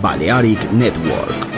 Balearic Network.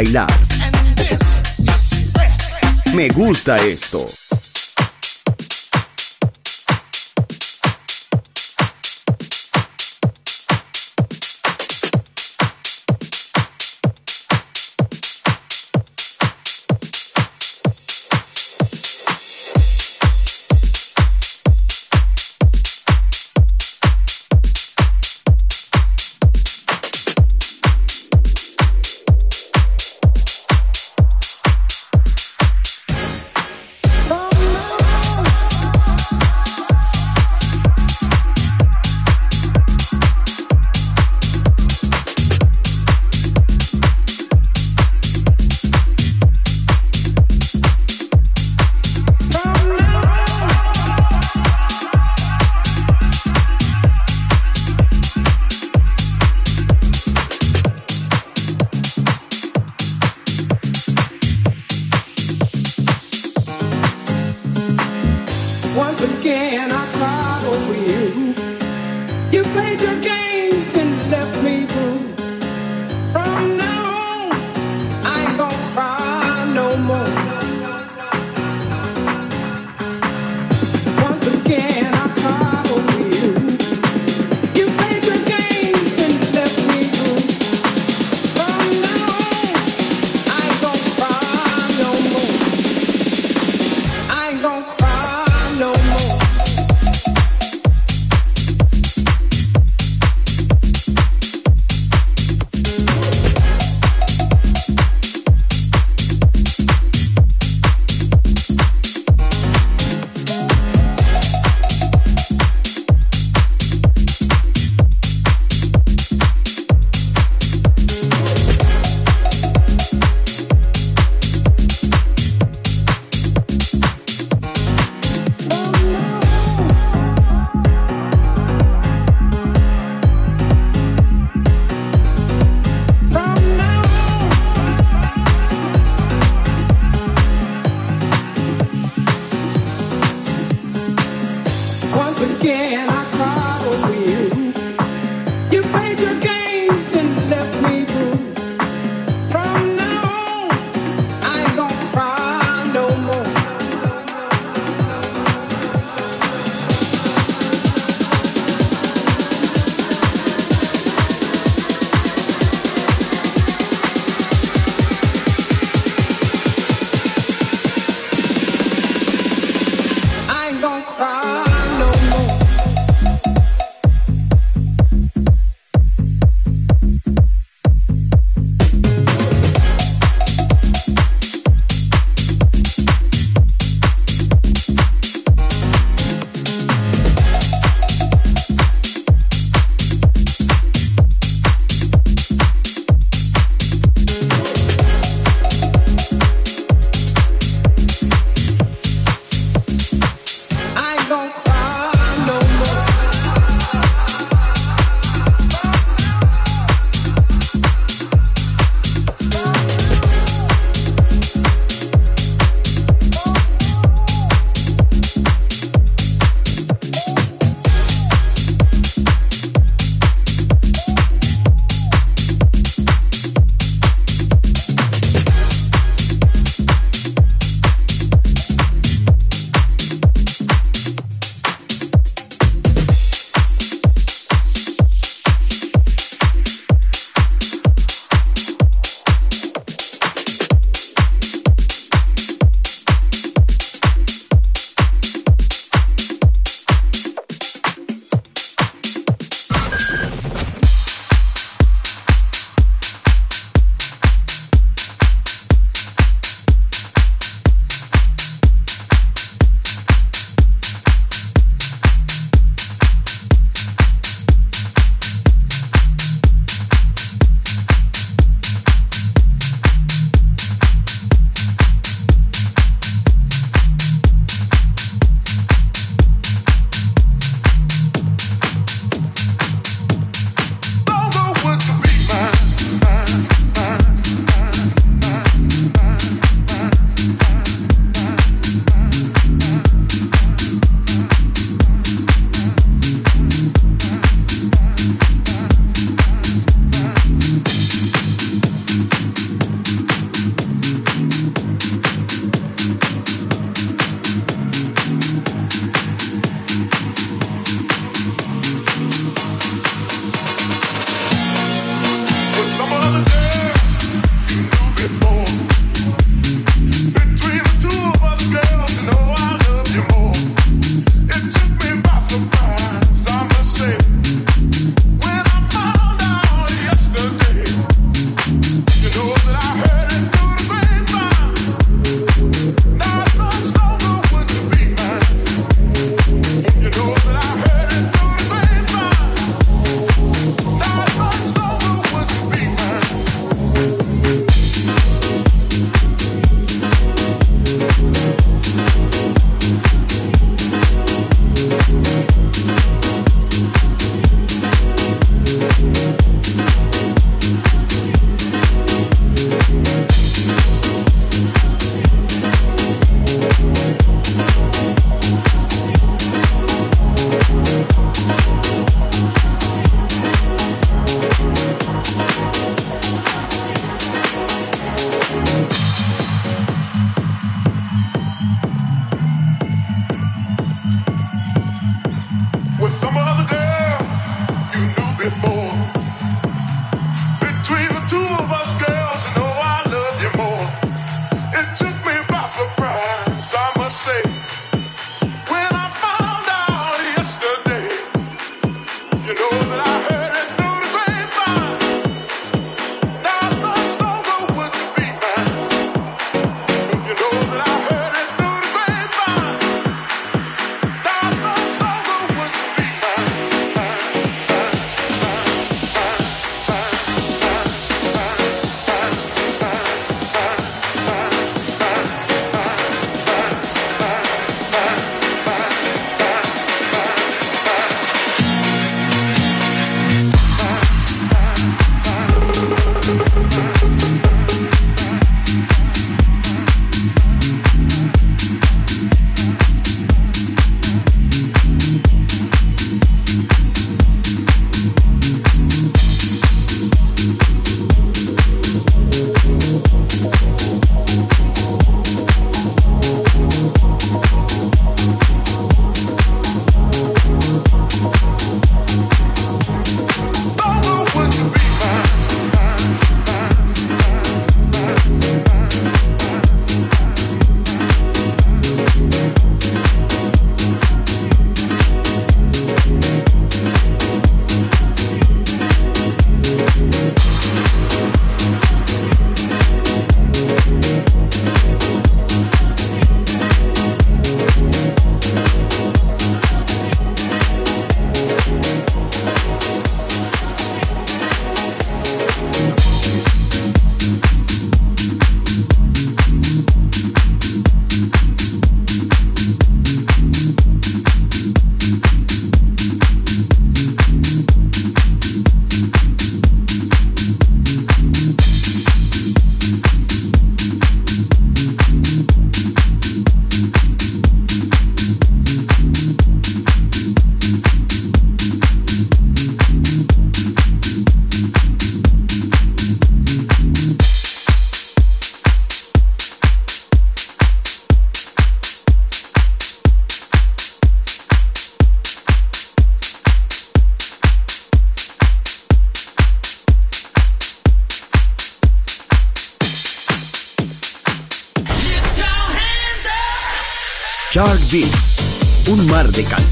Bailar. Me gusta esto.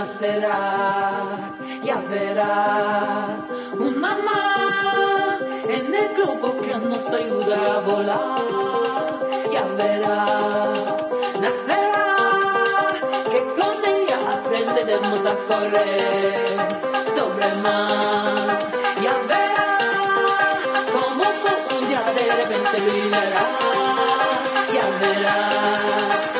Nacerá, ya verá una más en el globo que nos ayuda a volar, ya verá, nacerá, que con ella aprenderemos a correr sobre el mar, ya verá, como con un día de repente liberará, ya verá.